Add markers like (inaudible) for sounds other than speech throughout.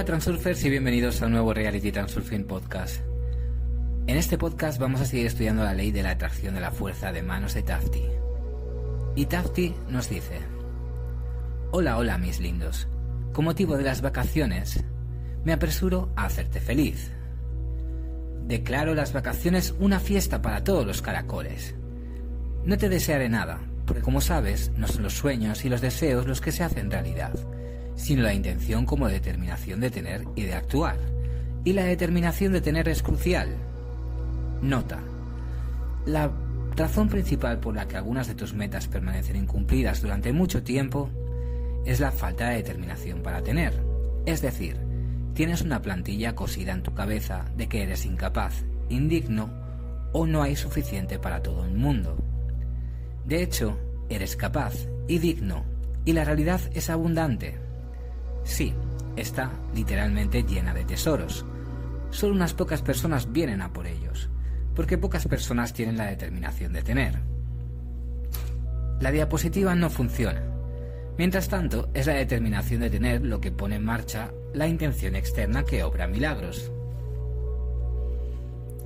Hola Transurfers y bienvenidos a un nuevo Reality Transurfing Podcast. En este podcast vamos a seguir estudiando la ley de la atracción de la fuerza de manos de Tafti. Y Tafti nos dice, Hola, hola mis lindos, con motivo de las vacaciones, me apresuro a hacerte feliz. Declaro las vacaciones una fiesta para todos los caracoles. No te desearé nada, porque como sabes, no son los sueños y los deseos los que se hacen realidad, sino la intención como determinación de tener y de actuar. Y la determinación de tener es crucial. Nota. La razón principal por la que algunas de tus metas permanecen incumplidas durante mucho tiempo es la falta de determinación para tener. Es decir, tienes una plantilla cosida en tu cabeza de que eres incapaz, indigno o no hay suficiente para todo el mundo. De hecho, eres capaz y digno, y la realidad es abundante. Sí, está literalmente llena de tesoros. Solo unas pocas personas vienen a por ellos, porque pocas personas tienen la determinación de tener. La diapositiva no funciona. Mientras tanto, es la determinación de tener lo que pone en marcha la intención externa que obra milagros.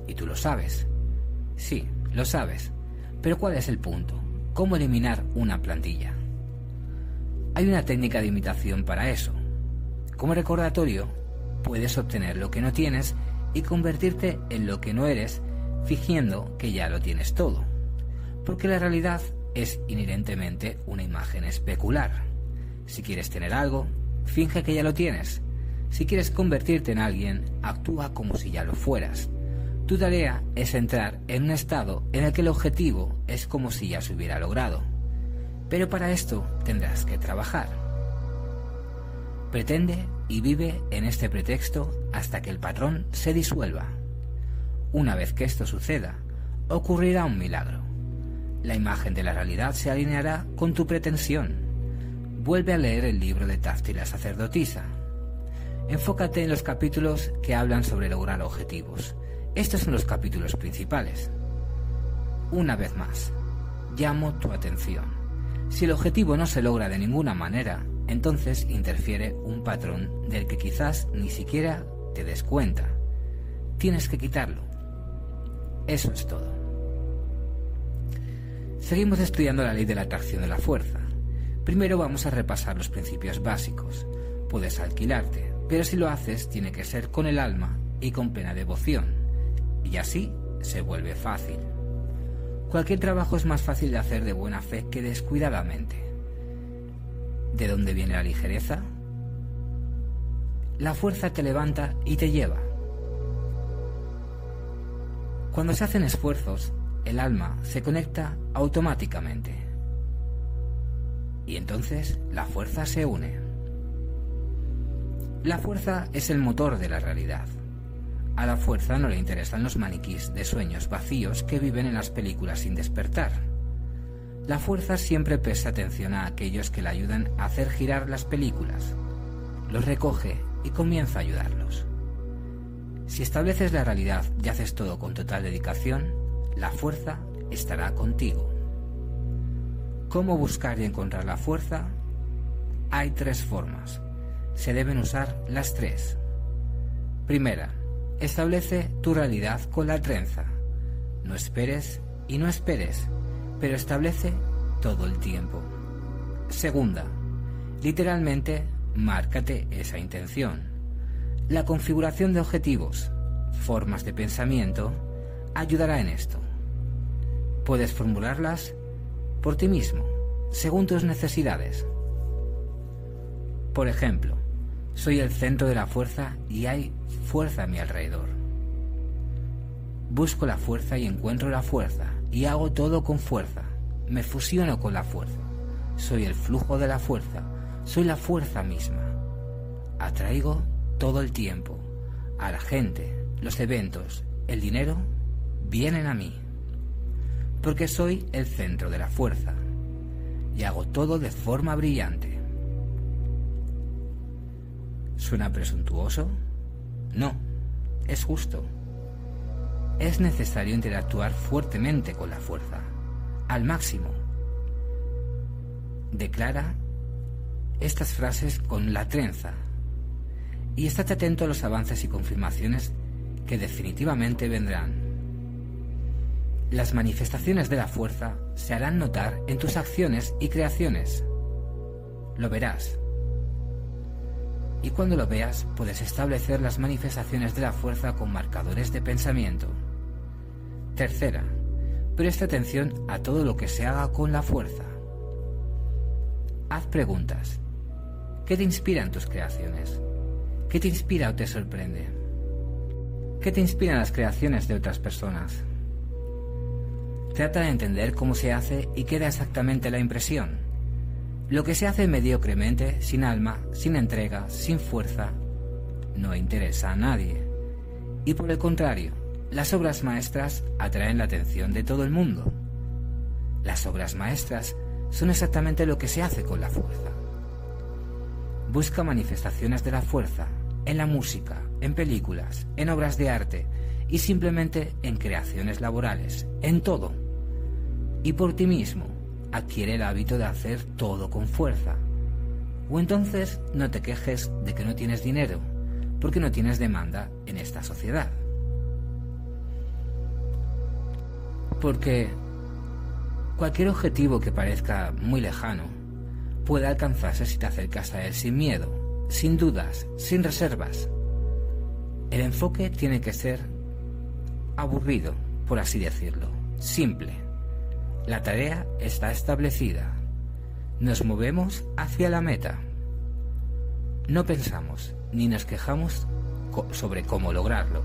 Y tú lo sabes. Sí, lo sabes. Pero ¿cuál es el punto? ¿Cómo eliminar una plantilla? Hay una técnica de imitación para eso. Como recordatorio, puedes obtener lo que no tienes y convertirte en lo que no eres, fingiendo que ya lo tienes todo. Porque la realidad es inherentemente una imagen especular. Si quieres tener algo, finge que ya lo tienes. Si quieres convertirte en alguien, actúa como si ya lo fueras. Tu tarea es entrar en un estado en el que el objetivo es como si ya se hubiera logrado. Pero para esto tendrás que trabajar. Pretende y vive en este pretexto hasta que el patrón se disuelva. Una vez que esto suceda, ocurrirá un milagro. La imagen de la realidad se alineará con tu pretensión. Vuelve a leer el libro de Tafti la sacerdotisa. Enfócate en los capítulos que hablan sobre lograr objetivos. Estos son los capítulos principales. Una vez más, llamo tu atención. Si el objetivo no se logra de ninguna manera, entonces interfiere un patrón del que quizás ni siquiera te des cuenta. Tienes que quitarlo. Eso es todo. Seguimos estudiando la ley de la atracción de la fuerza. Primero vamos a repasar los principios básicos. Puedes alquilarte, pero si lo haces tiene que ser con el alma y con plena devoción. Y así se vuelve fácil. Cualquier trabajo es más fácil de hacer de buena fe que descuidadamente. ¿De dónde viene la ligereza? La fuerza te levanta y te lleva. Cuando se hacen esfuerzos, el alma se conecta automáticamente. Y entonces la fuerza se une. La fuerza es el motor de la realidad. A la fuerza no le interesan los maniquís de sueños vacíos que viven en las películas sin despertar. La fuerza siempre presta atención a aquellos que la ayudan a hacer girar las películas. Los recoge y comienza a ayudarlos. Si estableces la realidad y haces todo con total dedicación, la fuerza estará contigo. ¿Cómo buscar y encontrar la fuerza? Hay tres formas. Se deben usar las tres. Primera, Establece tu realidad con la trenza. No esperes y no esperes, pero establece todo el tiempo. Segunda, literalmente, márcate esa intención. La configuración de objetivos, formas de pensamiento, ayudará en esto. Puedes formularlas por ti mismo, según tus necesidades. Por ejemplo, soy el centro de la fuerza y hay fuerza a mi alrededor. Busco la fuerza y encuentro la fuerza y hago todo con fuerza. Me fusiono con la fuerza. Soy el flujo de la fuerza. Soy la fuerza misma. Atraigo todo el tiempo. A la gente, los eventos, el dinero, vienen a mí. Porque soy el centro de la fuerza. Y hago todo de forma brillante. ¿Suena presuntuoso? No, es justo. Es necesario interactuar fuertemente con la fuerza, al máximo. Declara estas frases con la trenza. y estate atento a los avances y confirmaciones que definitivamente vendrán. Las manifestaciones de la fuerza se harán notar en tus acciones y creaciones. Lo verás. Y cuando lo veas, puedes establecer las manifestaciones de la fuerza con marcadores de pensamiento. Tercera, presta atención a todo lo que se haga con la fuerza. Haz preguntas. ¿Qué te inspira en tus creaciones? ¿Qué te inspira o te sorprende? ¿Qué te inspiran las creaciones de otras personas? Trata de entender cómo se hace y queda exactamente la impresión. Lo que se hace mediocremente, sin alma, sin entrega, sin fuerza, no interesa a nadie. Y por el contrario, las obras maestras atraen la atención de todo el mundo. Las obras maestras son exactamente lo que se hace con la fuerza. Busca manifestaciones de la fuerza en la música, en películas, en obras de arte y simplemente en creaciones laborales, en todo. Y por ti mismo, adquiere el hábito de hacer todo con fuerza. O entonces no te quejes de que no tienes dinero, porque no tienes demanda en esta sociedad. Porque cualquier objetivo que parezca muy lejano puede alcanzarse si te acercas a él sin miedo, sin dudas, sin reservas. El enfoque tiene que ser aburrido, por así decirlo, simple. La tarea está establecida. Nos movemos hacia la meta. No pensamos ni nos quejamos sobre cómo lograrlo,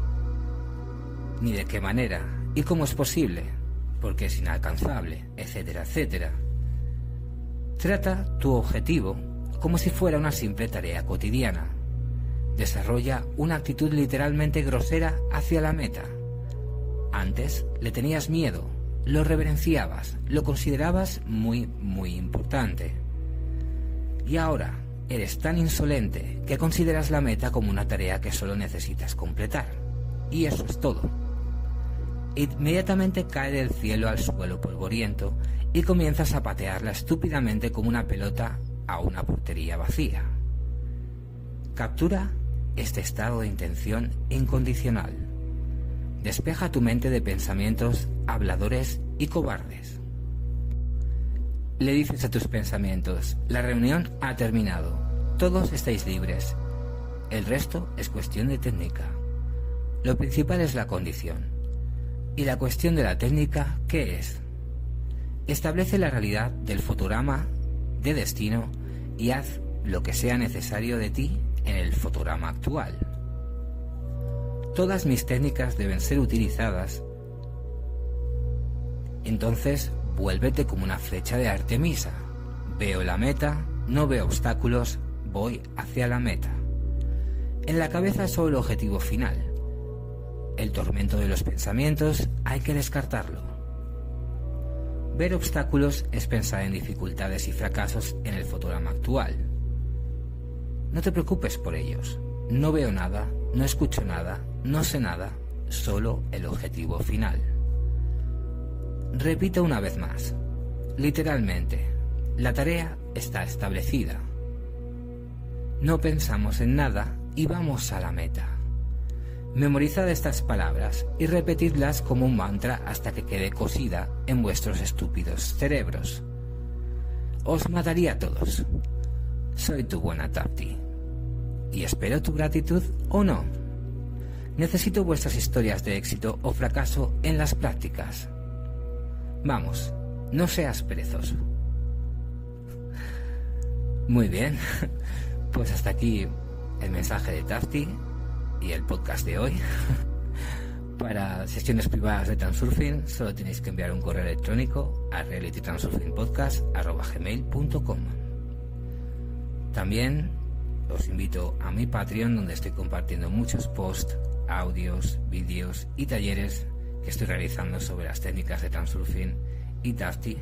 ni de qué manera y cómo es posible, porque es inalcanzable, etcétera, etcétera. Trata tu objetivo como si fuera una simple tarea cotidiana desarrolla una actitud literalmente grosera hacia la meta. Antes le tenías miedo, lo reverenciabas, lo considerabas muy, muy importante. Y ahora eres tan insolente que consideras la meta como una tarea que solo necesitas completar. Y eso es todo. Inmediatamente cae del cielo al suelo polvoriento y comienzas a patearla estúpidamente como una pelota a una portería vacía. Captura este estado de intención incondicional. Despeja tu mente de pensamientos habladores y cobardes. Le dices a tus pensamientos, la reunión ha terminado, todos estáis libres, el resto es cuestión de técnica. Lo principal es la condición. ¿Y la cuestión de la técnica qué es? Establece la realidad del fotograma de destino y haz lo que sea necesario de ti en el fotograma actual. Todas mis técnicas deben ser utilizadas. Entonces, vuélvete como una flecha de Artemisa. Veo la meta, no veo obstáculos, voy hacia la meta. En la cabeza solo el objetivo final. El tormento de los pensamientos hay que descartarlo. Ver obstáculos es pensar en dificultades y fracasos en el fotograma actual. No te preocupes por ellos. No veo nada, no escucho nada, no sé nada, solo el objetivo final. Repito una vez más. Literalmente, la tarea está establecida. No pensamos en nada y vamos a la meta. Memorizad estas palabras y repetidlas como un mantra hasta que quede cosida en vuestros estúpidos cerebros. Os mataría a todos. Soy tu buena Tapti. Y espero tu gratitud o no. Necesito vuestras historias de éxito o fracaso en las prácticas. Vamos, no seas perezoso. Muy bien, (laughs) pues hasta aquí el mensaje de Tafti y el podcast de hoy. (laughs) Para sesiones privadas de Transurfing solo tenéis que enviar un correo electrónico a realitytransurfingpodcast.com. También os invito a mi Patreon donde estoy compartiendo muchos posts, audios, vídeos y talleres que estoy realizando sobre las técnicas de Transurfing y Tafti.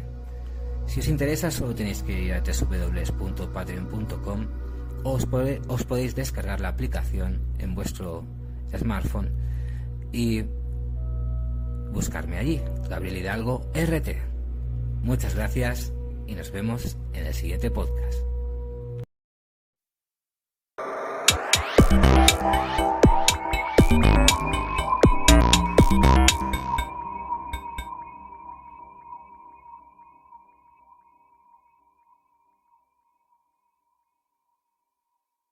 Si os interesa solo tenéis que ir a www.patreon.com os podéis descargar la aplicación en vuestro smartphone y buscarme allí, Gabriel Hidalgo RT. Muchas gracias y nos vemos en el siguiente podcast.